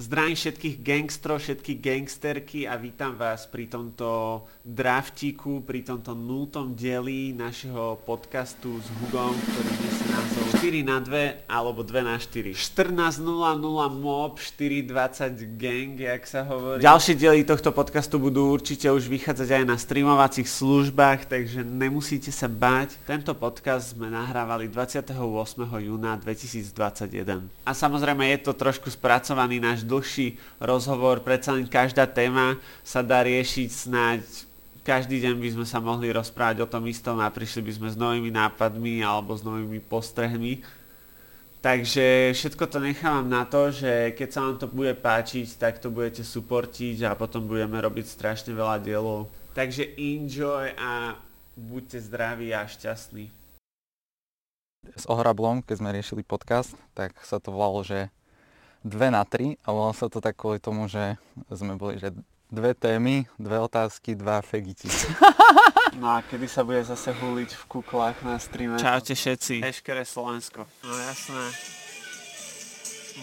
Zdravím všetkých gangstrov, všetky gangsterky a vítam vás pri tomto draftiku, pri tomto nultom dieli našeho podcastu s Hugom, ktorý 4 na 2 alebo 2 na 4. 14.00 mob, 4.20 gang, jak sa hovorí. Ďalšie diely tohto podcastu budú určite už vychádzať aj na streamovacích službách, takže nemusíte sa báť. Tento podcast sme nahrávali 28. júna 2021. A samozrejme je to trošku spracovaný náš dlhší rozhovor, predsa len každá téma sa dá riešiť snáď každý deň by sme sa mohli rozprávať o tom istom a prišli by sme s novými nápadmi alebo s novými postrehmi. Takže všetko to nechávam na to, že keď sa vám to bude páčiť, tak to budete supportiť a potom budeme robiť strašne veľa dielov. Takže enjoy a buďte zdraví a šťastní. S Ohrablom, keď sme riešili podcast, tak sa to volalo, že 2 na 3 a volalo sa to tak kvôli tomu, že sme boli, že dve témy, dve otázky, dva fegiti. No a kedy sa bude zase huliť v kuklách na streame? Čaute všetci. Eškere Slovensko. No jasné.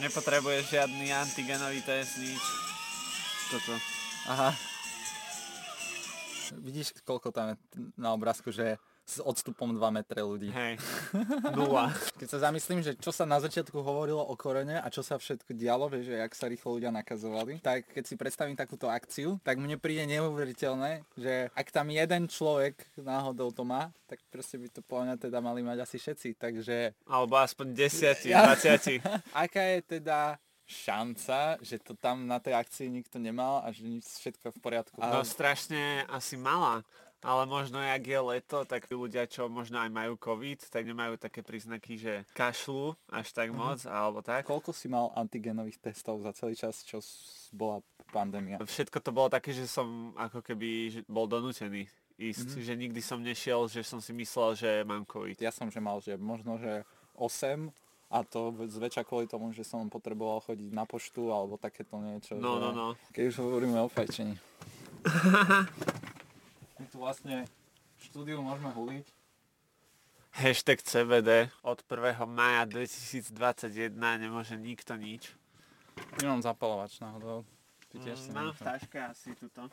Nepotrebuješ žiadny antigenový test, nič. Toto. Aha. Vidíš, koľko tam je na obrázku, že s odstupom 2 metre ľudí. Hej, nula. Keď sa zamyslím, že čo sa na začiatku hovorilo o korene a čo sa všetko dialo, vieš, že jak sa rýchlo ľudia nakazovali, tak keď si predstavím takúto akciu, tak mne príde neuveriteľné, že ak tam jeden človek náhodou to má, tak proste by to podľa teda mali mať asi všetci, takže... Alebo aspoň 10, 20. Aká je teda šanca, že to tam na tej akcii nikto nemal a že všetko v poriadku. No strašne asi malá ale možno jak je leto, tak ľudia, čo možno aj majú COVID, tak nemajú také príznaky, že kašľú až tak mhm. moc, mm-hmm. alebo tak. Koľko si mal antigenových testov za celý čas, čo bola pandémia? Všetko to bolo také, že som ako keby bol donútený ísť, mm-hmm. že nikdy som nešiel, že som si myslel, že mám COVID. Ja som, že mal, že možno, že 8 a to zväčša kvôli tomu, že som potreboval chodiť na poštu alebo takéto niečo. No, no, no. Keď už hovoríme o fajčení. My tu vlastne v štúdiu môžeme huliť. Hashtag CBD od 1. maja 2021 nemôže nikto nič. Nemám zapalovač náhodou. Mm, mám v taške asi tuto.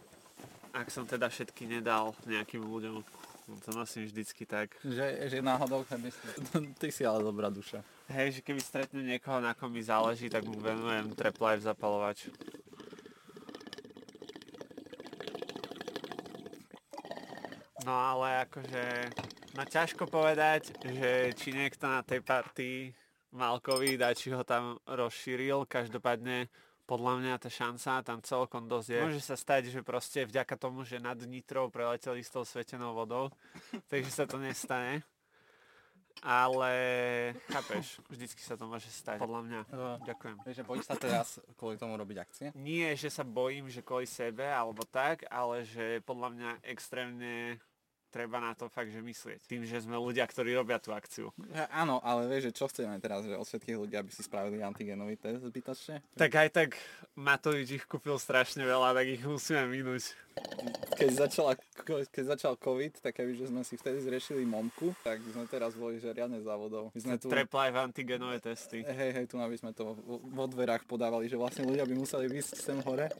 Ak som teda všetky nedal nejakým ľuďom. No to nosím vždycky tak. Že, že náhodou, keby si... Ty si ale dobrá duša. Hej, že keby stretnem niekoho, na kom mi záleží, tak mu venujem Trap Life zapalovač. No ale akože, no ťažko povedať, že či niekto na tej partii mal COVID a či ho tam rozšíril. Každopádne podľa mňa tá šanca tam celkom dosť je. Môže sa stať, že proste vďaka tomu, že nad Nitrou preleteli s tou svetenou vodou, takže sa to nestane. Ale chápeš, vždycky sa to môže stať, podľa mňa. Uh, Ďakujem. Vieš, že bojíš sa teraz kvôli tomu robiť akcie? Nie, že sa bojím, že kvôli sebe alebo tak, ale že podľa mňa extrémne treba na to fakt, že myslieť. Tým, že sme ľudia, ktorí robia tú akciu. Ja, áno, ale vieš, že čo chceme teraz, že od všetkých ľudí, aby si spravili antigenový test zbytočne? Tak aj tak Matovič ich kúpil strašne veľa, tak ich musíme minúť. Keď, začala, keď začal COVID, tak keby že sme si vtedy zriešili momku, tak sme teraz boli že riadne závodov. My sme tu... Trap live antigenové testy. Hej, hej, tu aby sme to vo dverách podávali, že vlastne ľudia by museli vysť sem hore.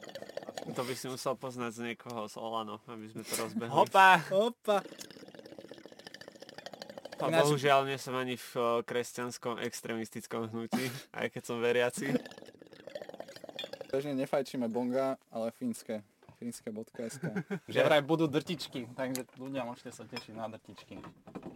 To by si musel poznať z niekoho z Olano, aby sme to rozbehli. Hopa! Hopa! A bohužiaľ nie som ani v eh, kresťanskom extremistickom hnutí, aj keď som veriaci. Bežne nefajčíme bonga, ale fínske fínske.sk. Že vraj budú drtičky, takže ľudia môžete sa tešiť na drtičky.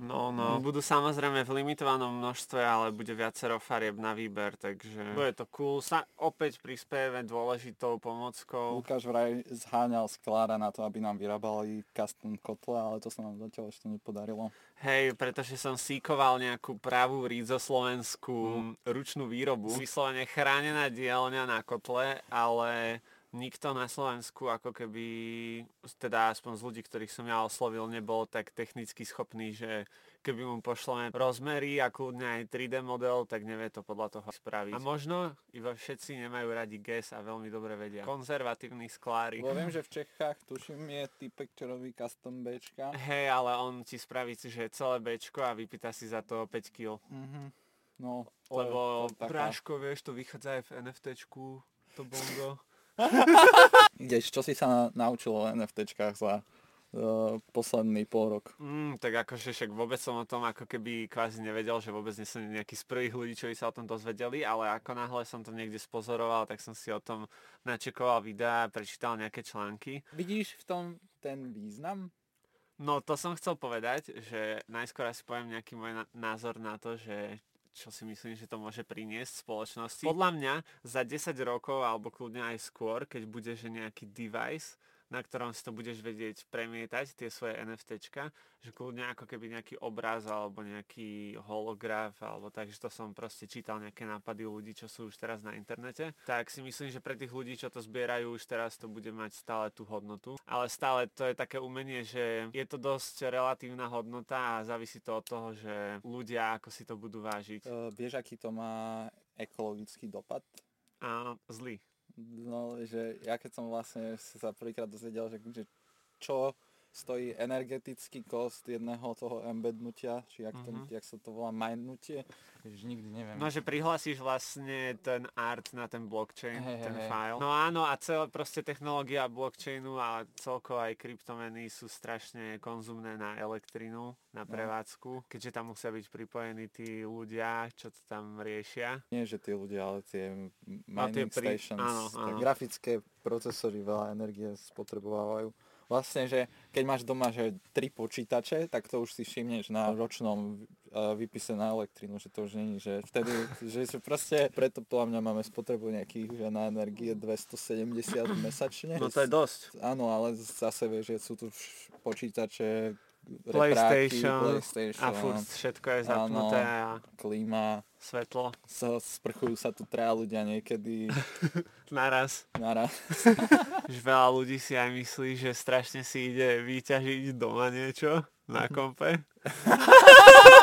No, no, budú samozrejme v limitovanom množstve, ale bude viacero farieb na výber, takže bude to cool. Sa opäť prispieve dôležitou pomockou. Lukáš vraj zháňal sklára na to, aby nám vyrábali custom kotle, ale to sa nám zatiaľ ešte nepodarilo. Hej, pretože som síkoval nejakú pravú rídzoslovenskú mm. ručnú výrobu. Vyslovene chránená dielňa na kotle, ale nikto na Slovensku ako keby, teda aspoň z ľudí, ktorých som ja oslovil, nebol tak technicky schopný, že keby mu pošleme rozmery a kľudne aj 3D model, tak nevie to podľa toho spraviť. A možno iba všetci nemajú radi GES a veľmi dobre vedia. Konzervatívni sklári. Bo viem, že v Čechách tuším je typek, čo robí custom Bčka. Hej, ale on ti spraví, že celé Bčko a vypýta si za to 5 kg. Mm-hmm. No, Lebo práško, vieš, to vychádza aj v NFTčku to bongo. Ideš, čo si sa na, naučil o NFTčkách za uh, posledný pol rok? Mm, tak akože však vôbec som o tom ako keby kvázi nevedel, že vôbec nie som nejaký z prvých ľudí, čo by sa o tom dozvedeli, ale ako náhle som to niekde spozoroval, tak som si o tom načekoval videá, prečítal nejaké články. Vidíš v tom ten význam? No to som chcel povedať, že najskôr asi poviem nejaký môj názor na to, že čo si myslím, že to môže priniesť spoločnosti. Podľa mňa za 10 rokov, alebo kľudne aj skôr, keď bude že nejaký device, na ktorom si to budeš vedieť premietať, tie svoje NFTčka, že kľudne ako keby nejaký obraz alebo nejaký holograf, alebo tak, že to som proste čítal nejaké nápady ľudí, čo sú už teraz na internete, tak si myslím, že pre tých ľudí, čo to zbierajú, už teraz to bude mať stále tú hodnotu. Ale stále to je také umenie, že je to dosť relatívna hodnota a závisí to od toho, že ľudia ako si to budú vážiť. Uh, vieš, aký to má ekologický dopad? A zlý. No, že ja keď som vlastne sa prvýkrát dozvedel, že, že čo stojí energetický kost jedného toho embednutia, či jak, to, Mhm. jak sa to volá, mindnutie, že nikdy neviem. No, že prihlasíš vlastne ten art na ten blockchain, Hej, ten hej. file. No áno, a celé proste technológia blockchainu a celkovo aj kryptomeny sú strašne konzumné na elektrinu, na No. prevádzku, keďže tam musia byť pripojení tí ľudia, čo to tam riešia. Nie, že tí ľudia, ale tie tie mining pri- stations, áno, tie áno. grafické procesory veľa energie spotrebovávajú. Vlastne, že keď máš doma že tri počítače, tak to už si všimneš na ročnom uh, vypise na elektrínu, že to už není, že vtedy, že, že proste preto podľa mňa máme spotrebu nejakých, že na energie 270 mesačne. No to je dosť. Áno, ale zase vieš, že sú tu počítače, PlayStation, repráky, PlayStation A furt všetko je zapnuté a klíma, svetlo sa, sprchujú sa tu traja ľudia niekedy naraz. naraz. Že veľa ľudí si aj myslí, že strašne si ide vyťažiť doma niečo na kompe.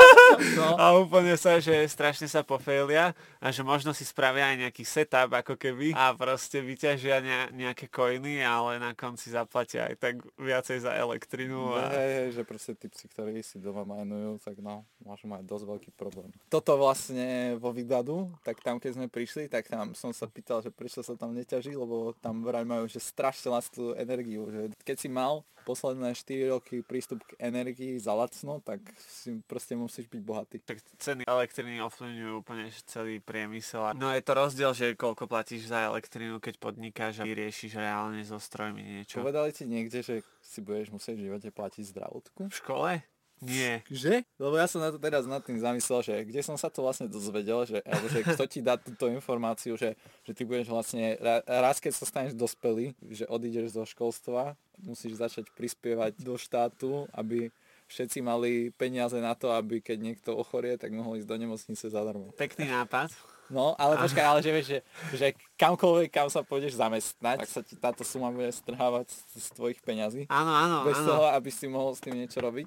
No. A úplne sa, že strašne sa pofailia a že možno si spravia aj nejaký setup ako keby a proste vyťažia ne- nejaké coiny, ale na konci zaplatia aj tak viacej za elektrinu. No, A... hej, hej, že proste typci, ktorí si doma majnujú, tak no, môžu mať dosť veľký problém. Toto vlastne vo Vidadu, tak tam keď sme prišli, tak tam som sa pýtal, že prečo sa tam neťaží, lebo tam vraj majú, že strašne lastú energiu, že keď si mal posledné 4 roky prístup k energii za lacno, tak si proste musíš byť bohatý. Tak ceny elektriny ovplyvňujú úplne celý priemysel. No je to rozdiel, že koľko platíš za elektrinu, keď podnikáš a riešiš reálne so strojmi niečo. Povedali ti niekde, že si budeš musieť v živote platiť zdravotku? V škole? Nie. Že? Lebo ja som na to teraz nad tým zamyslel, že kde som sa to vlastne dozvedel, že, alebo že kto ti dá túto informáciu, že, že ty budeš vlastne, ra- raz keď sa staneš dospelý, že odídeš zo školstva, musíš začať prispievať do štátu, aby všetci mali peniaze na to, aby keď niekto ochorie, tak mohol ísť do nemocnice zadarmo. Pekný nápad. No, ale počkaj, ale že vieš, že, že kamkoľvek, kam sa pôjdeš zamestnať, tak sa ti táto suma bude strhávať z, z tvojich peňazí Áno, áno, bez áno. toho, aby si mohol s tým niečo robiť.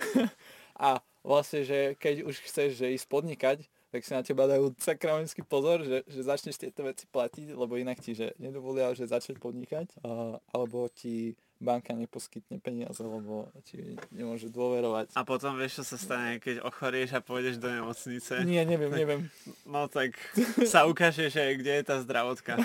a vlastne, že keď už chceš že ísť podnikať, tak si na teba dajú sakramenský pozor, že, že začneš tieto veci platiť, lebo inak ti že nedovolia, že začať podnikať, a, alebo ti banka neposkytne peniaze, lebo ti nemôže dôverovať. A potom vieš, čo sa stane, keď ochorieš a pôjdeš do nemocnice. Nie, neviem, neviem. No tak sa ukáže, že kde je tá zdravotka.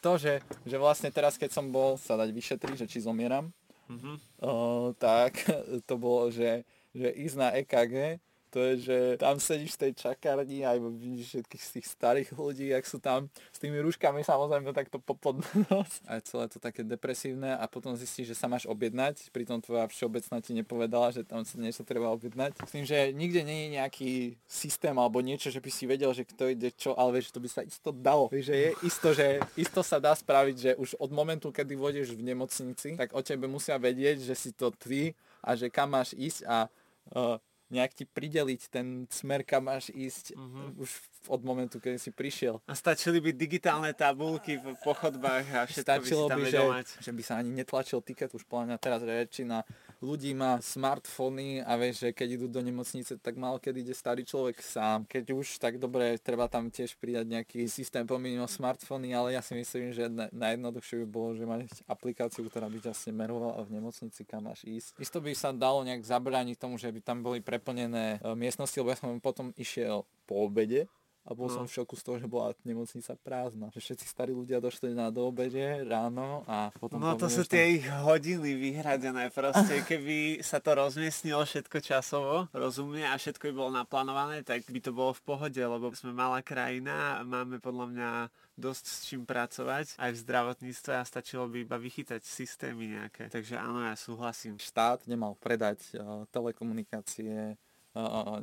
To, že, že vlastne teraz, keď som bol sa dať vyšetriť, že či zomieram, Mhm. o, tak to bolo, že, že ísť na EKG, to je, že tam sedíš v tej čakárni a iba vidíš všetkých z tých starých ľudí, jak sú tam s tými rúškami samozrejme takto popod nos. A celé to také depresívne a potom zistíš, že sa máš objednať, pritom tvoja všeobecná ti nepovedala, že tam sa niečo treba objednať. Myslím, že nikde nie je nejaký systém alebo niečo, že by si vedel, že kto ide čo, ale vieš, to by sa isto dalo. Vieš, že je isto, že isto sa dá spraviť, že už od momentu, kedy vôjdeš v nemocnici, tak o tebe musia vedieť, že si to ty a že kam máš ísť a uh, nejak ti prideliť ten smer, kam máš ísť Mhm. už od momentu, kedy si prišiel. A stačili by digitálne tabulky v pochodbách a všetko Stačilo by by, že, že by sa ani netlačil tiket, už mňa teraz väčšina ľudí má smartfóny a vieš, že keď idú do nemocnice, tak mal kedy ide starý človek sám. Keď už, tak dobre, treba tam tiež pridať nejaký systém pomimo smartfóny, ale ja si myslím, že na- najjednoduchšie by bolo, že mať aplikáciu, ktorá by ťa smerovala v nemocnici, kam máš ísť. Isto by sa dalo nejak zabrániť tomu, že by tam boli preplnené e, miestnosti, lebo ja som potom išiel po obede a bol No. som v šoku z toho, že bola nemocnica prázdna. Že všetci starí ľudia došli na do obede ráno a potom... No to sú tam- tie ich hodiny vyhradené proste, keby sa to rozmiestnilo všetko časovo, rozumne a všetko by bolo naplánované, tak by to bolo v pohode, lebo sme malá krajina a máme podľa mňa dosť s čím pracovať aj v zdravotníctve a stačilo by iba vychytať systémy nejaké. Takže áno, ja súhlasím. štát nemal predať uh, telekomunikácie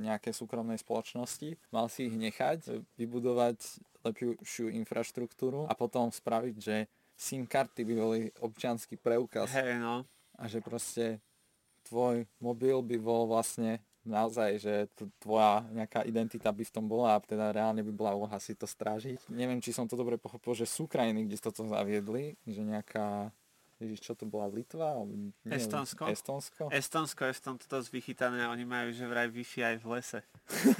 nejaké súkromnej spoločnosti, mal si ich nechať, e, vybudovať lepšiu infraštruktúru a potom spraviť, že SIM karty by boli občiansky preukaz. Hej no, a že proste tvoj mobil by bol vlastne naozaj, že tvoja nejaká identita by v tom bola a teda reálne by bola úloha si to strážiť. Neviem, či som to dobre pochopil, že sú krajiny, kde toto zaviedli, že nejaká Ježiš, čo to bola Litva? Nie, Estonsko. Estonsko. Estonsko tomto dosť vychytané, oni majú že vraj Wi-Fi aj v lese.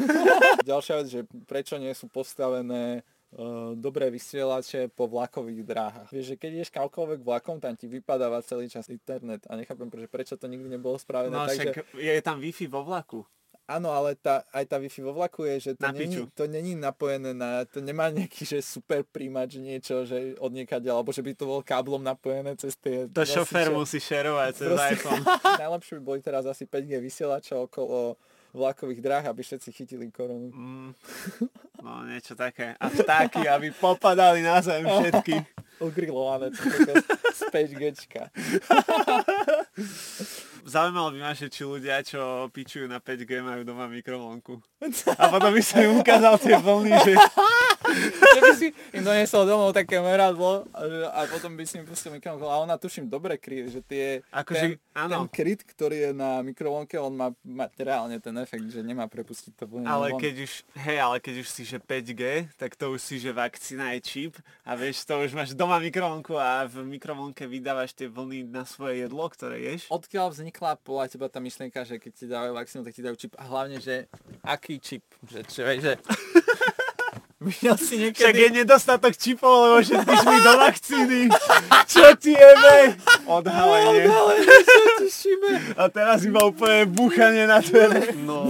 Ďalšia vec, že prečo nie sú postavené uh, dobré vysielače po vlakových dráhach. Vieš, že keď ideš kamkoľvek vlakom, tam ti vypadáva celý čas internet a nechápem, prečo, prečo to nikdy nebolo spravené. No Takže, však je tam Wi-Fi vo vlaku. Áno, ale tá, aj tá Wi-Fi vo vlaku je, že to, Na není, piču. to není napojené na, to nemá nejaký, že super príjimač niečo, že od niekaď, alebo že by to bol káblom napojené cez tie... To šofér nosiče. musí šerovať cez Proste- iPhone. Najlepšie by boli teraz asi 5G vysielača okolo vlakových dráh, aby všetci chytili koronu. Mm, no niečo také. A vtáky, aby popadali na zem všetky. Ogrilované, to je z 5Gčka. Zaujímalo by ma, že či ľudia, čo pičujú na 5G, majú doma mikrovlnku. A potom by som im ukázal tie vlny, že Že by si im doniesol domov také meradlo a, potom by si im pustil mikrovlnku. A ona tuším dobre kryje, že tie, Akože, ten, áno. ten kryt, ktorý je na mikrovlnke, on má, reálne ten efekt, že nemá prepustiť to vlny ale von. keď už, hej, ale keď už si, že 5G, tak to už si, že vakcína je čip a vieš, to už máš doma mikrovlnku a v mikrovlnke vydávaš tie vlny na svoje jedlo, ktoré ješ. Odkiaľ vznikla podľa teba tá myšlienka, že keď ti dávajú vakcínu, tak ti dajú čip a hlavne, že aký čip? Že, vieš, že... Videl si Však je niekedy... nedostatok čipov, lebo všetky šli do vakcíny. Čo ti jebe? Odhalenie. Ale čo ti šibe? A teraz iba úplne búchanie na dvere. No,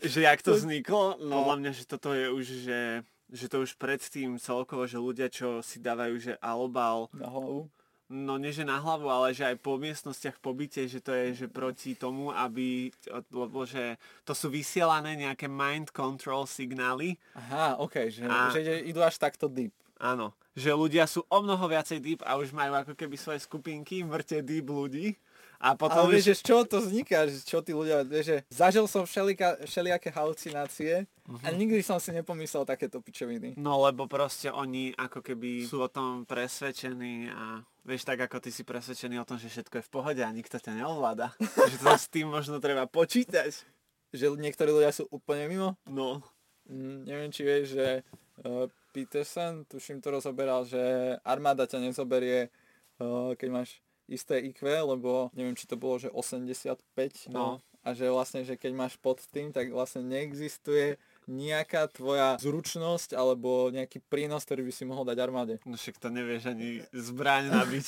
že jak to vzniklo? No, podľa mňa, že toto je už, že, že to už predtým celkovo, že ľudia, čo si dávajú, že alobal, Na hlavu. No nie že na hlavu, ale že aj po miestnostiach po byte, že to je že proti tomu, aby, lebo že to sú vysielané nejaké mind control signály, Aha, ok, že, A- že idú až takto deep. Áno, že ľudia sú o mnoho viacej deep a už majú ako keby svoje skupinky, mŕte deep ľudí. A potom Ale vieš, že z čoho to vzniká, že čo tí ľudia, vieš, že zažil som všelika, všelijaké halucinácie a nikdy som si nepomyslel takéto pičoviny. No lebo proste oni ako keby sú o tom presvedčení a vieš tak ako ty si presvedčený o tom, že všetko je v pohode a nikto ťa neovláda. že to s tým možno treba počítať. Že niektorí ľudia sú úplne mimo. No. Mm, neviem, či vieš, že uh, Peterson, tuším to rozoberal, že armáda ťa nezoberie, uh, keď máš isté IQ, lebo neviem, či to bolo, že 85. No. A že vlastne, že keď máš pod tým, tak vlastne neexistuje nejaká tvoja zručnosť alebo nejaký prínos, ktorý by si mohol dať armáde. No však to nevieš ani zbraň nabiť.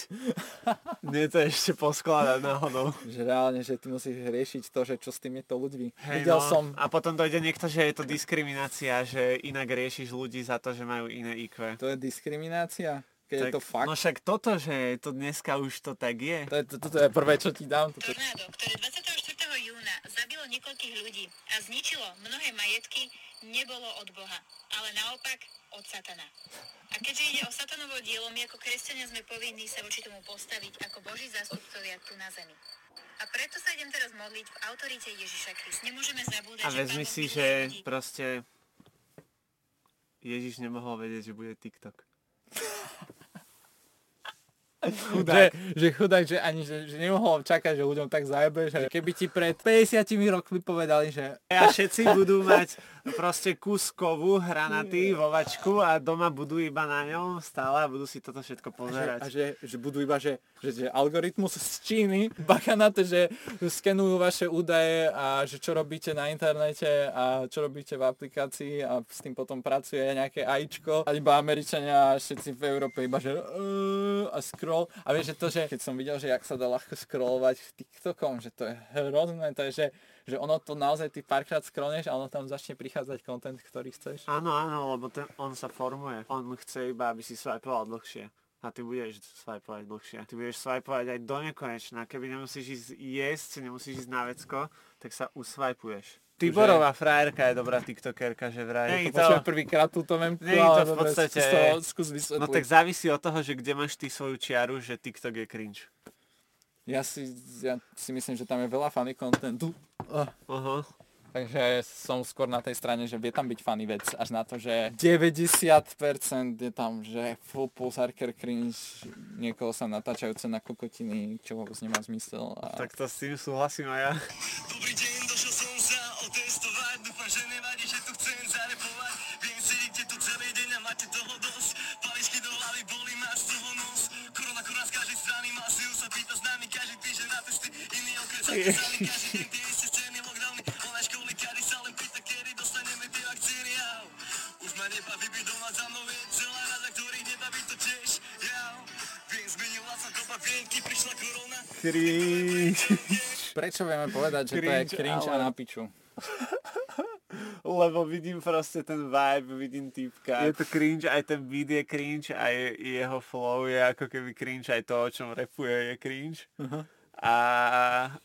Nie to ešte poskladať náhodou. Že reálne, že ty musíš riešiť to, že čo s týmito ľuďmi. Hej, Videl no, som, A potom dojde niekto, že je to diskriminácia, že inak riešiš ľudí za to, že majú iné IQ. to je diskriminácia, keď je to fakt. No však toto, že to dneska už to tak je. To je, to, toto je prvé, čo ti dám. Toto. Tornádo, ktoré 24. júna zabilo niekoľkých ľudí a zničilo mnohé majetky, nebolo od Boha, ale naopak od Satana. A keďže ide o satanovo dielo, my ako kresťania sme povinní sa voči tomu postaviť ako Boží zástupcovia tu na zemi. A preto sa idem teraz modliť v autorite Ježiša Krist. Nemôžeme zabúdať, A vezmi si, že ľudí. proste Ježiš nemohol vedieť, že bude TikTok. Že, Chudák. že chudák, že ani že, že nemohol čakať, že ľuďom tak zajebe, že keby ti pred 50 rokmi povedali, že A všetci budú mať proste kus kovu hranatý vo vačku a doma budú iba na ňom stále a budú si toto všetko že, pozerať. a že, že budú iba, že, že, že algoritmus z Číny, bacha na to, že skenujú vaše údaje a že čo robíte na internete a čo robíte v aplikácii a s tým potom pracuje nejaké AIčko a iba Američania a všetci v Európe iba, že uh, a scroll scroll. A vieš, že to, že keď som videl, že jak sa dá ľahko scrollovať v TikTokom, že to je hrozné, to je, že, že ono to naozaj ty párkrát scrollneš a ono tam začne prichádzať content, ktorý chceš. Áno, áno, lebo ten, on sa formuje. On chce iba, aby si swipeoval dlhšie. A ty budeš swipovať dlhšie. Ty budeš swipovať aj do nekonečna. Keby nemusíš ísť jesť, nemusíš ísť na vecko, tak sa uswipuješ. Tiborová frajerka je dobrá tiktokerka, že vraj. Nie, to počujem prvýkrát túto memku, Nie je ale to v podstate- skús to-. No tak závisí od toho, že kde máš ty svoju čiaru, že TikTok je cringe. Ja si, ja si myslím, že tam je veľa funny contentu. Uh, Aha. takže som skôr na tej strane, že vie tam byť funny vec, až na to, že 90% je tam, že full pulse hardcore cringe, niekoho sa natáčajúce na kokotiny, čo vôbec nemá zmysel. A... Tak to s tým súhlasím aj ja. Dobrý deň, Prečo vieme povedať, že to je Cringe, cringe ale- a na piču? Lebo vidím proste ten vibe, vidím týpka. Je to cringe, aj ten beat je cringe, aj jeho flow je ako keby cringe, aj to, o čom rapuje je cringe. A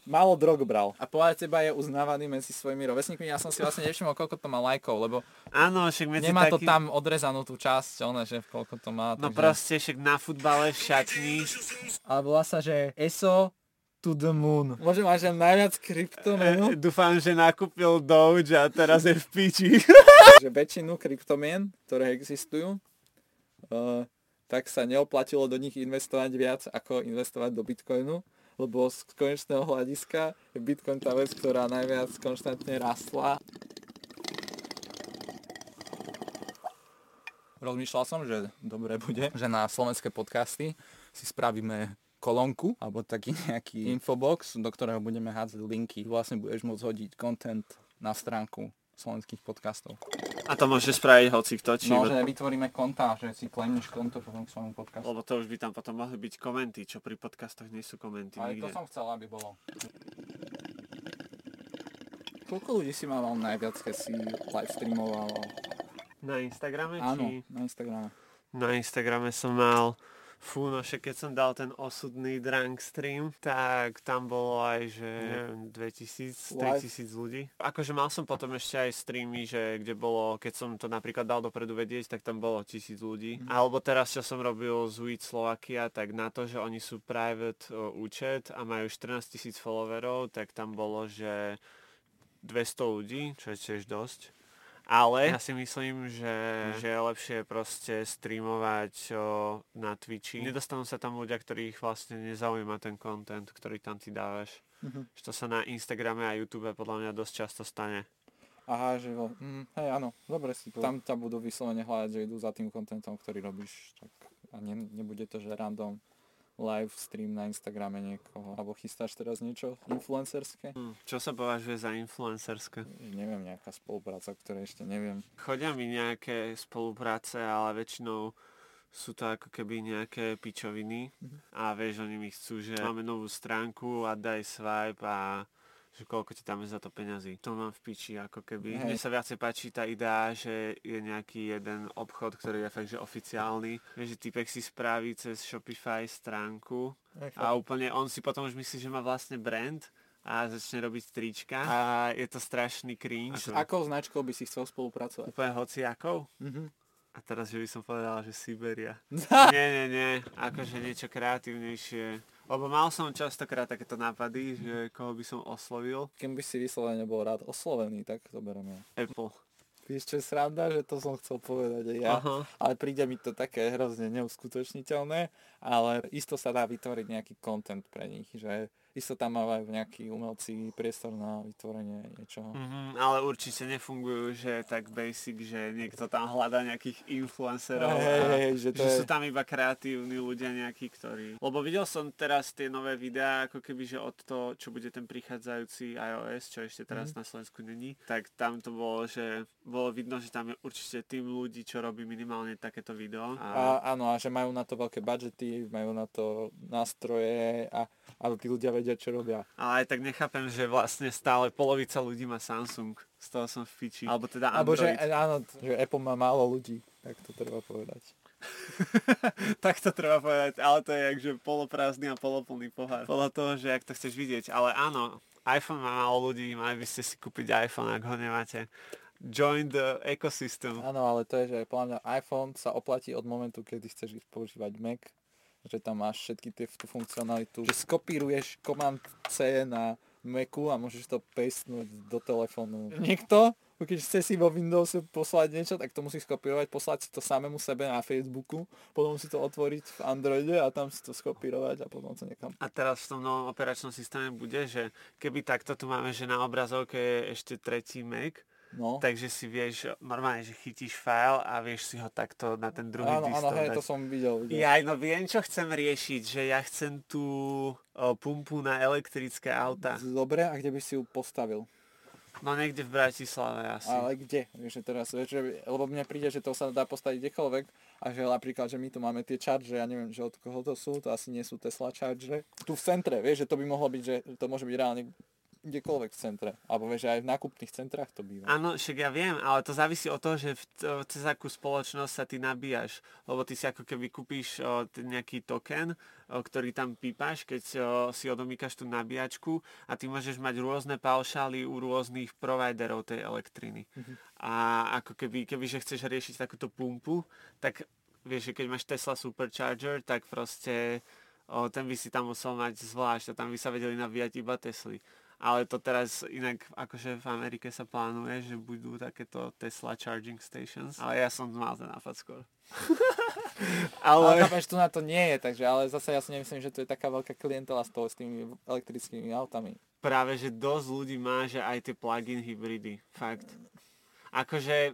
Málo drog bral. A podľa teba je uznávaný medzi svojimi rovesníkmi. Ja som si vlastne nevšimol, koľko to má lajkov, lebo áno, však medzi nemá to takým... tam odrezanú tú časť, ona, že koľko to má. No takže- proste, však na futbale v šatni. Ale volá sa, že ESO to the moon. Môže mať, že najviac kryptomenu. E, Dúfam, že nakúpil Doge a teraz je v piči. že väčšinu kryptomien, ktoré existujú, uh, tak sa neoplatilo do nich investovať viac, ako investovať do Bitcoinu, lebo z konečného hľadiska je Bitcoin tá vec, ktorá najviac konštantne rastla. Rozmýšľal som, že dobre bude, že na slovenské podcasty si spravíme kolónku, alebo taký nejaký infobox, do ktorého budeme hádzať linky. Vlastne budeš môcť hodiť content na stránku slovenských podcastov. A to môže spraviť hoci kto, či... No, že vytvoríme konta, že si claimneš konto potom k svojmu podcastu. Lebo to už by tam potom mohli byť komenty, čo pri podcastoch nie sú komenty Ale to nikde. som chcel, aby bolo. Koľko ľudí si mal najviac, keď si live streamoval? Na Instagrame? Áno, Či... na Instagrame. Na Instagrame som mal... Fú, no však keď som dal ten osudný drunk stream, tak tam bolo aj, že neviem, 2000, Live. 3000 ľudí. Akože mal som potom ešte aj streamy, že kde bolo, keď som to napríklad dal dopredu vedieť, tak tam bolo 1000 ľudí. Alebo teraz, čo som robil z Weed Slovakia, tak na to, že oni sú private o, účet a majú 14 000 followerov, tak tam bolo, že 200 ľudí, čo je tiež dosť. Ale ja si myslím, že, že je lepšie proste streamovať o, na Twitchi. Nedostanú sa tam ľudia, ktorých vlastne nezaujíma ten content, ktorý tam ty dávaš. Mhm. Že to sa na Instagrame a YouTube podľa mňa dosť často stane. Aha, že vo, mm, hej, áno, dobre si to. Tam ťa budú vyslovene hľadať, že idú za tým kontentom, ktorý robíš. Tak, a ne, nebude to, že random live stream na Instagrame niekoho. Alebo chystáš teraz niečo influencerské? Hm, čo sa považuje za influencerské? Neviem, nejaká spolupráca, ktoré ešte neviem. Chodia mi nejaké spolupráce, ale väčšinou sú to ako keby nejaké pičoviny a vieš, oni mi chcú, že máme novú stránku a daj swipe a že koľko ti dáme za to peňazí. To mám v piči ako keby. Hej. Mne sa viacej páči tá idea, že je nejaký jeden obchod, ktorý je fakt, že oficiálny. Vieš, že typek si spraví cez Shopify stránku a úplne on si potom už myslí, že má vlastne brand a začne robiť trička a je to strašný cringe. S akou značkou by si chcel spolupracovať? Úplne hociakou? Mhm. A teraz, že by som povedal, že Siberia. nie, nie, nie. Akože niečo kreatívnejšie. Lebo mal som častokrát takéto nápady, že koho by som oslovil. Kým by si vyslovene bol rád oslovený, tak to bereme. Apple. Víš, čo je sranda, že to som chcel povedať aj ja. Aha. Ale príde mi to také hrozne neuskutočniteľné, ale isto sa dá vytvoriť nejaký content pre nich, že isto tam mávajú nejakí umelci priestor na vytvorenie niečoho. Mhm, ale určite nefungujú, že tak basic, že niekto tam hľadá nejakých influencerov hej, a hej, že to že je- sú tam iba kreatívni ľudia nejakí, ktorí... Lebo videl som teraz tie nové videá, ako keby, že od toho, čo bude ten prichádzajúci iOS, čo ešte teraz Mhm. na Slovensku není, tak tam to bolo, že bolo vidno, že tam je určite tým ľudí, čo robí minimálne takéto video. A áno, a že majú na to veľké budžety, majú na to nástroje a, a tí ľudia vedia, čo robia. Ale aj tak nechápem, že vlastne stále polovica ľudí má Samsung. Z toho som v piči. Alebo teda Alebo že, Android. áno, že Apple má málo ľudí, tak to treba povedať. tak to treba povedať, ale to je jak, že poloprázdny a poloplný pohár. Podľa toho, že ak to chceš vidieť. Ale áno, iPhone má málo ľudí, mali by ste si kúpiť iPhone, ak ho nemáte. Join the ecosystem. Áno, ale to je, že podľa mňa iPhone sa oplatí od momentu, kedy chceš používať Mac, že tam máš všetky tie, tú funkcionalitu, že skopíruješ Command C na Macu a môžeš to pastenúť do telefónu. Niekto, keď chce si vo Windowse poslať niečo, tak to musí skopírovať, poslať si to samému sebe na Facebooku, potom si to otvoriť v Androide a tam si to skopírovať a potom to niekam A teraz v tom novom operačnom systéme bude, že keby takto tu máme, že na obrazovke je ešte tretí Mac, No. takže si vieš, normálne, že chytíš file a vieš si ho takto na ten druhý Áno, disk áno, hej, to som videl. videl. Ja, no viem, čo chcem riešiť, že ja chcem tú o, pumpu na elektrické auta. Dobre, a kde by si ju postavil? No niekde v Bratislave asi. Ale kde? Vieš, teraz, vieš, že, lebo mne príde, že to sa dá postaviť kdekoľvek a že napríklad, že my tu máme tie charge, ja neviem, že od koho to sú, to asi nie sú Tesla charge. Tu v centre, vieš, že to by mohlo byť, že to môže byť reálne kdekoľvek v centre. Alebo vieš, aj v nákupných centrách to býva. Áno, však ja viem, ale to závisí od toho, že v, cez akú spoločnosť sa ty nabíjaš. Lebo ty si ako keby kúpiš o, nejaký token, o, ktorý tam pípaš, keď o, si odomýkaš tú nabíjačku a ty môžeš mať rôzne paušály u rôznych providerov tej elektriny. A ako keby, keby že chceš riešiť takúto pumpu, tak vieš, že keď máš Tesla Supercharger, tak proste o, ten by si tam musel mať zvlášť a tam by sa vedeli nabíjať iba Tesly. Ale to teraz inak akože v Amerike sa plánuje, že budú takéto Tesla charging stations. Ale ja som mal ten nápad skôr. Ale ale chápeš, tu na to nie je, takže ale zase ja si nemyslím, že to je taká veľká klientela z toho s tými elektrickými autami. práve, že dosť ľudí má, že aj tie plug-in hybridy. Fakt. Akože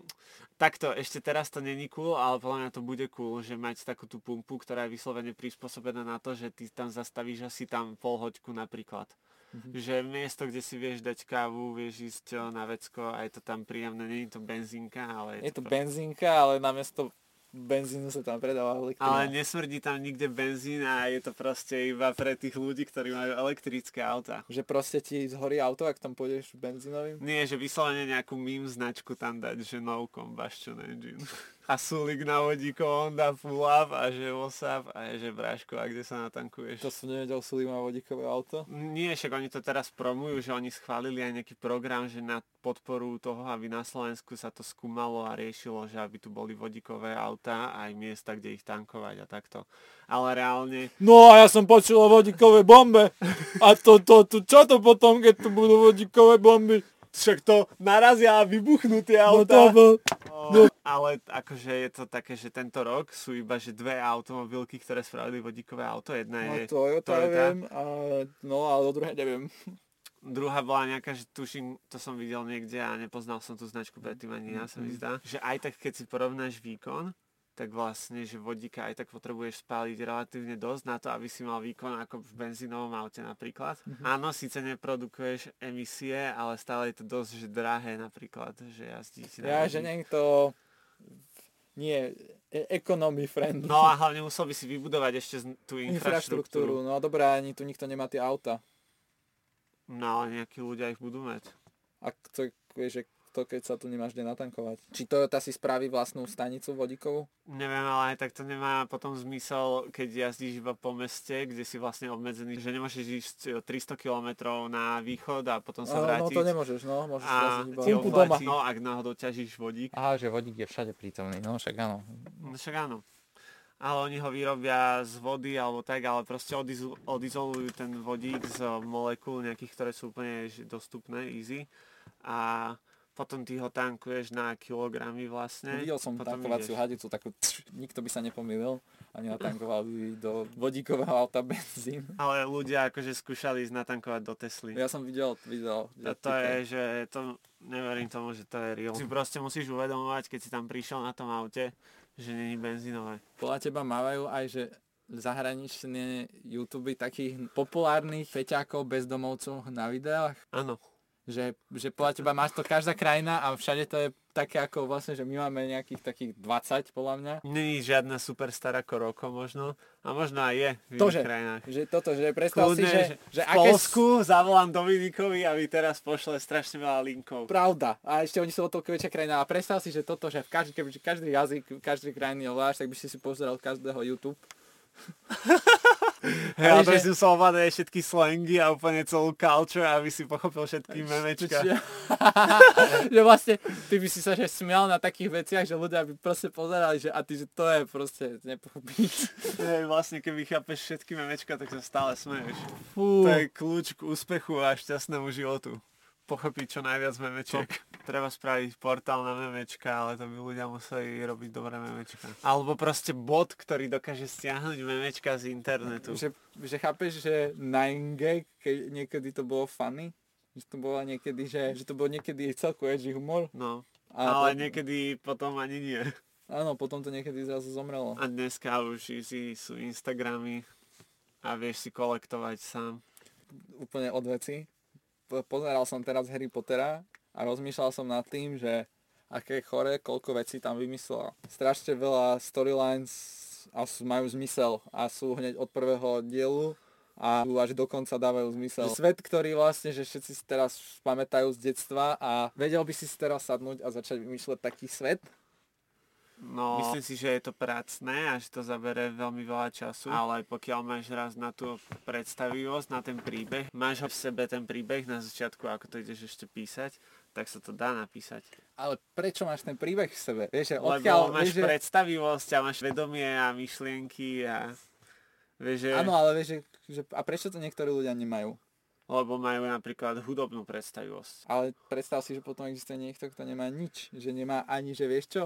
takto, ešte teraz to není cool, ale podľa mňa to bude cool, že mať takú tú pumpu, ktorá je vyslovene prispôsobená na to, že ty tam zastavíš asi tam pol hoďku napríklad. Mhm. Že miesto, kde si vieš dať kávu, vieš ísť o, na vecko a je to tam príjemné, je to benzínka, ale Je to pro- benzínka, ale namiesto benzínu sa tam predáva elektrina. Ale nesmrdí tam nikde benzín a je to proste iba pre tých ľudí, ktorí majú elektrické auta. Že proste ti zhorí auto, ak tam pôjdeš benzínovým? Nie, že vyslovene nejakú meme značku tam dať, že no combustion engine. A súlik na vodíko Honda full up a že WhatsApp a že Braško, a kde sa natankuješ? To som nevedel, sú má vodíkové auto. Nie, však oni to teraz promujú, že oni schválili aj nejaký program, že na podporu toho, aby na Slovensku sa to skúmalo a riešilo, že aby tu boli vodíkové autá aj miesta, kde ich tankovať a takto. Ale reálne, No a ja som počul o vodíkovej bombe. A to, to, to, čo to potom, keď tu budú vodíkové bomby? Však to narazia a vybuchnú tie No autá. to bol... No. Ale akože je to také, že tento rok sú iba že dve automobilky, ktoré spravili vodíkové auto. Jedna No je Toyota, Toyota. viem, a, no ale do druhé neviem. Druhá bola nejaká, že tuším, to som videl niekde a nepoznal som tú značku predtým ani ja, sa mi zdá. Že aj tak, keď si porovnáš výkon, tak vlastne, že vodíka aj tak potrebuješ spáliť relatívne dosť na to, aby si mal výkon ako v benzínovom aute napríklad. Áno, síce neprodukuješ emisie, ale stále je to dosť že drahé napríklad, že jazdiť na Ja, že niekto nie, e- economy friendly. No a hlavne musel by si vybudovať ešte tú infraštruktúru. infraštruktúru. No dobré, ani tu nikto nemá tie auta. No ale nejakí ľudia ich budú mať. A to, že to keď sa tu nemáš kde natankovať. Či Toyota si spraví vlastnú stanicu vodíkovú? Neviem, ale aj tak to nemá potom zmysel, keď jazdíš iba po meste, kde si vlastne obmedzený, že nemôžeš ísť 300 km na východ a potom sa No, no vrátiť. to nemôžeš, no. Môžeš a iba doma. oplatí, no ak náhodou ťažíš vodík. Aha, že vodík je všade prítomný, no však áno. No však áno. Ale oni ho vyrobia z vody alebo tak, ale proste odizolujú ten vodík z molekúl nejakých, ktoré sú úplne dostupné, easy. A potom ty ho tankuješ na kilogramy vlastne. Videl som tankovaciu hadicu, takú, tš, nikto by sa nepomýlil. a nenatankovali do vodíkového auta benzín. Ale ľudia akože skúšali ísť natankovať do Tesly. Ja som videl video. A to je, že to, neverím tomu, že to je real. Si proste musíš uvedomovať, keď si tam prišiel na tom aute, že není benzínové. Podľa teba mávajú aj, že zahraničné YouTube takých populárnych feťákov bezdomovcov na videách? Áno. Že, že podľa teba máš to každá krajina a všade to je také ako vlastne, že my máme nejakých takých 20 podľa mňa. Není žiadna superstar ako Roko možno. A možno aj je v To, iných že, krajinách. že toto, že predstav si, Kľudne, že, že v Polsku zavolám Dominikovi a mi teraz pošle strašne veľa linkov. Pravda. A ešte oni sú o toľko väčšia krajina. A predstav si, že toto, že v každý, keby, každý jazyk, každý krajiny ovládaš, tak by si si pozeral každého YouTube. Hej, Ale že- si aj všetky slangy a úplne celú culture, aby si pochopil všetky memečka. Že vlastne ty by si sa že smial na takých veciach, že ľudia by proste pozerali, že a ty, že to je proste nepochopíš. Hej, vlastne keby chápeš všetky memečka, tak sa stále smeješ. Fú. To je kľúč k úspechu a šťastnému životu. Pochopiť čo najviac memečiek. Treba spraviť portál na memečka, ale to by ľudia museli robiť dobré memečka. Alebo proste bot, ktorý dokáže stiahnuť memečka z internetu. Že, že chápeš, že 9gag, keď niekedy to bolo funny, že to bolo niekedy, že, že to bolo niekedy edgy humor. No, A ale po- niekedy potom ani nie. Áno, potom to niekedy zrazu zomrelo. A dneska už easy sú Instagramy a vieš si kolektovať sám. Úplne od veci. Po- Pozeral som teraz Harry Pottera a rozmýšľal som nad tým, že aké chore, koľko vecí tam vymyslela. Strašne veľa storylines a sú, majú zmysel a sú hneď od prvého dielu a až do konca dávajú zmysel. Svet, ktorý vlastne, že všetci si teraz pamätajú z detstva a vedel by si si teraz sadnúť a začať vymýšľať taký svet, No, myslím si, že je to pracné a že to zabere veľmi veľa času, ale pokiaľ máš raz na tú predstavivosť, na ten príbeh, máš ho v sebe ten príbeh na začiatku, ako to ideš ešte písať, tak sa to dá napísať. ale prečo máš ten príbeh v sebe? Vieš, že Lebo odkiaľ, máš vieš, že... predstavivosť a máš vedomie a myšlienky a vieš, že... Áno, ale vieš, že, že, a prečo to niektorí ľudia nemajú? Lebo majú napríklad hudobnú predstavivosť. Ale predstav si, že potom existuje niekto, kto nemá nič. Že nemá ani, že vieš čo?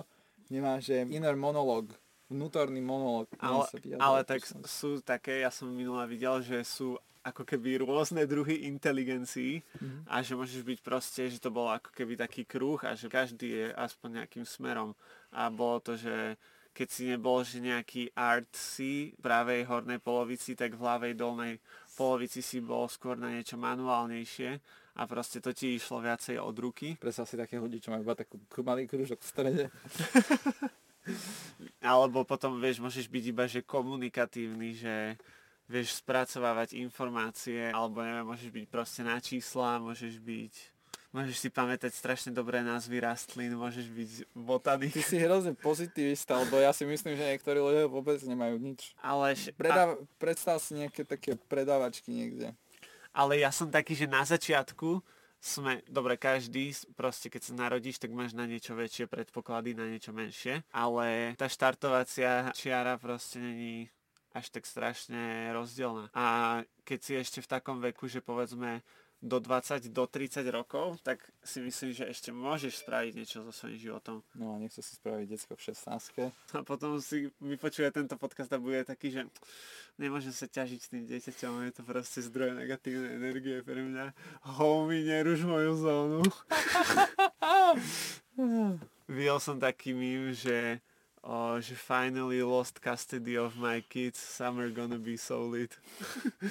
Nemá, že inner monolog. Vnútorný monolog. Ale, ale tak som- sú také, ja som minule videl, že sú ako keby rôzne druhy inteligencií Mhm. a že môžeš byť proste, že to bolo ako keby taký kruh a že každý je aspoň nejakým smerom. A bolo to, že keď si nebol že nejaký artsy v pravej hornej polovici, tak v ľavej dolnej polovici si bol skôr na niečo manuálnejšie a proste to ti išlo viacej od ruky. Predstav si také ľudí, čo majú iba takú malý kružok v strede. Alebo potom, vieš, môžeš byť iba, že komunikatívny, že vieš spracovávať informácie, alebo neviem, môžeš byť proste na čísla, môžeš byť, môžeš si pamätať strašne dobré názvy rastlín, môžeš byť botanik. Ty si hrozne pozitivista, lebo ja si myslím, že niektorí ľudia vôbec nemajú nič. Ale, š- a, predstav si nejaké také predávačky niekde. Ale ja som taký, že na začiatku sme, dobre, každý, proste keď sa narodíš, tak máš na niečo väčšie predpoklady, na niečo menšie, ale tá štartovacia čiara proste není až tak strašne rozdielna. A keď si ešte v takom veku, že povedzme do 20, do 30 rokov, tak si myslím, že ešte môžeš spraviť niečo so svojím životom. No a nechce si spraviť decko v 16 A potom si vypočuje tento podcast a bude taký, že nemôžem sa ťažiť s tým dieťaťom, je to proste zdroj negatívnej energie pre mňa. Homie, neruš moju zónu. Videl som taký mím, že o, že finally lost custody of my kids, summer gonna be so lit.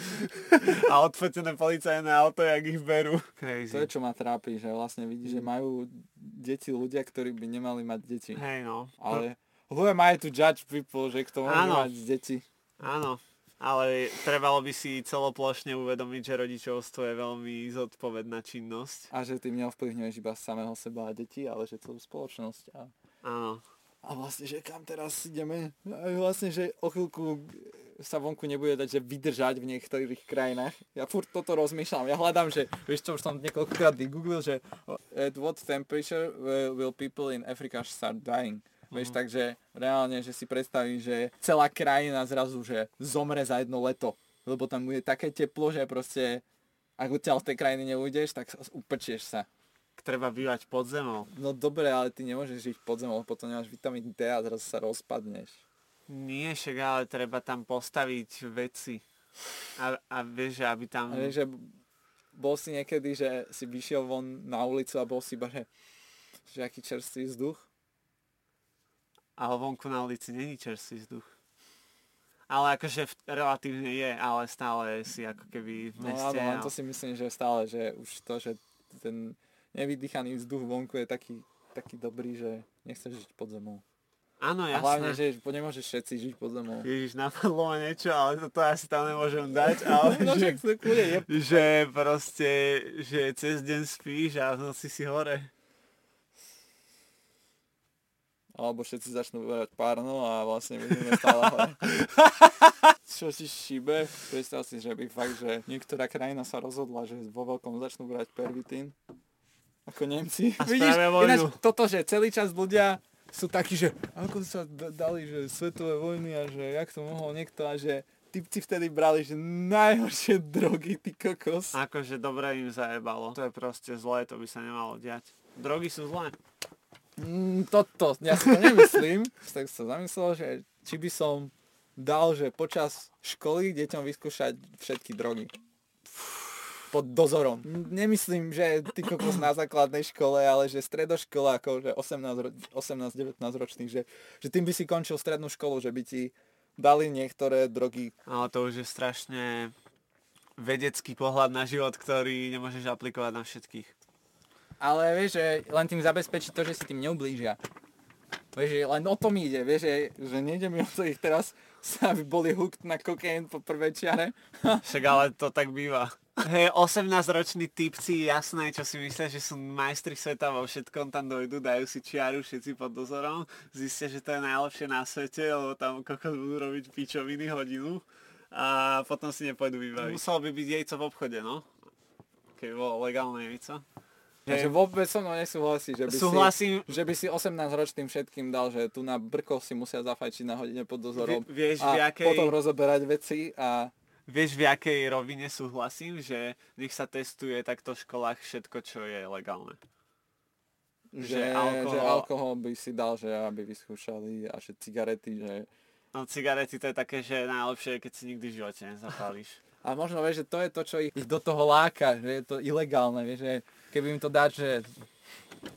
a odfotené policajné auto, jak ich berú. To Crazy. je čo ma trápi, že vlastne vidíš, že majú deti ľudia, ktorí by nemali mať deti. Hej no. Ale who am I to judge people, že kto môže Áno. mať deti? Áno, ale trebalo by si celoplošne uvedomiť, že rodičovstvo je veľmi zodpovedná činnosť. A že tým neovplyvňuješ iba samého seba a deti, ale že celú spoločnosť. A, Áno. A vlastne, že kam teraz ideme? A vlastne, že o chvíľku sa vonku nebude dať, že vydržať v niektorých krajinách. Ja furt toto rozmýšľam. Ja hľadám, že, vieš čo, už som niekoľkokrát vygooglil, že at what temperature will- people in Africa start dying? Vieš, takže reálne, že si predstavíš, že celá krajina zrazu, že zomre za jedno leto. Lebo tam bude také teplo, že proste ak odtiaľ z tej krajiny neujdeš, tak upečieš sa. Treba bývať pod zemou. No dobre, ale ty nemôžeš žiť pod zemou, potom nemáš vitamín D a zrazu sa rozpadneš. Nie, však ale treba tam postaviť veci. A, a vieš, že aby tam... A vieš, že bol si niekedy, že si vyšiel von na ulicu a bol si iba, že, že aký čerstvý vzduch? Ale vonku na ulici není čerstvý vzduch. Ale akože v- relatívne je, ale stále si ako keby v No meste. áno, len to si myslím, že stále, že už to, že ten nevydýchaný vzduch vonku je taký, taký dobrý, že nechceš žiť pod zemou. Áno, A hlavne, jasné. že nemôžeš všetci žiť pod zemou. Ježiš, napadlo ma niečo, ale toto asi tam nemôžem dať, ale No že, je. že proste, že cez deň spíš a v noci si hore. Alebo všetci začnú vyberať párno a vlastne budeme stále hore. Čo si šíbe? Predstav si, že by fakt, že niektorá krajina sa rozhodla, že vo veľkom začnú brať pervitín. Ako Nemci. A vojnu. ináč toto, že celý čas ľudia sú takí, že ako sa dali, že svetové vojny a že jak to mohol niekto a že typci vtedy brali, že najhoršie drogy, ty kokos. Akože dobre im zajebalo. To je proste zlé, to by sa nemalo diať. Drogy sú zlé. Mm, toto, ja si to nemyslím. tak sa zamyslel, že či by som dal, že počas školy deťom vyskúšať všetky drogy. Pod dozorom. Nemyslím, že ty kokos na základnej škole, ale že stredoškolákov, že 18-19 ročných, že, že tým by si končil strednú školu, že by ti dali niektoré drogy. Ale to už je strašne vedecký pohľad na život, ktorý nemôžeš aplikovať na všetkých. Ale vieš, že len tým zabezpečí to, že si tým neublížia. Vieš, že len o tom ide, vieš, že, že nejde mi o to ich teraz aby boli hooked na kokain po prvej čiare. Však ale to tak býva. Hej, 18-roční typci, jasné, čo si myslia, že sú majstri sveta vo všetkom, tam dojdu, dajú si čiaru všetci pod dozorom, zistia, že to je najlepšie na svete, lebo tam kokos budú robiť pičoviny hodinu a potom si nepôjdu vybaviť. Muselo by byť jejco v obchode, no? Keď bolo legálne jejco. Takže vôbec so mnou nesúhlasí, že by, Súhlasím, si, že by si 18-ročným všetkým dal, že tu na brko si musia zafajčiť na hodine pod dozorom Vie- vieš, a v jakej- potom rozoberať veci a vieš v jakej rovine súhlasím, že nech sa testuje takto v školách všetko, čo je legálne. že, Že alkohol- že alkohol by si dal, že aby vyskúšali a že cigarety, že... No cigarety to je také, že najlepšie je, keď si nikdy v živote nezapálíš. A možno vieš, že to je to, čo ich, ich do toho láka, že je to ilegálne, vieš, že keby im to dať, že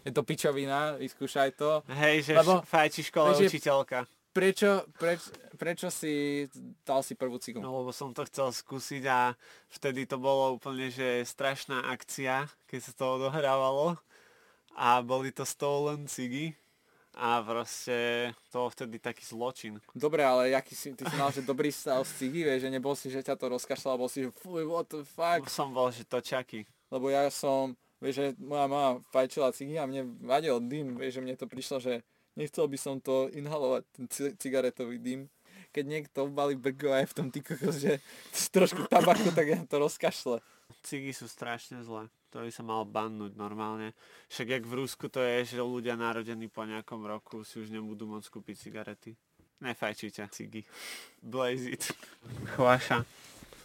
je to pičovina, vyskúšaj to. Hej, že Lebo- fajči škola vieš, učiteľka. Prečo, preč, prečo si dal si prvú cigu? No lebo som to chcel skúsiť a vtedy to bolo úplne, že strašná akcia, keď sa to odohrávalo. A boli to stolen cigy. A proste to vtedy taký zločin. Dobre, ale jaký si, ty si mal, že dobrý stav z cigy, vieš, že nebol si, že ťa to rozkašľalo, bol si, že fuj, what the fuck. Som bol, že to čaky. Lebo ja som, vieš, že moja mama fajčila cigy a mne vadil dym, vieš, že mne to prišlo, že nechcel by som to inhalovať, ten ci- cigaretový dym. Keď niekto balí brgo aj v tom ty že trošku tabaku, tak ja to rozkašle. Cigy sú strašne zlé. To by sa mal bannúť normálne. Však jak v Rusku to je, že ľudia narodení po nejakom roku si už nebudú môcť kúpiť cigarety. Nefajčite cigy. Blaze it. Chváša.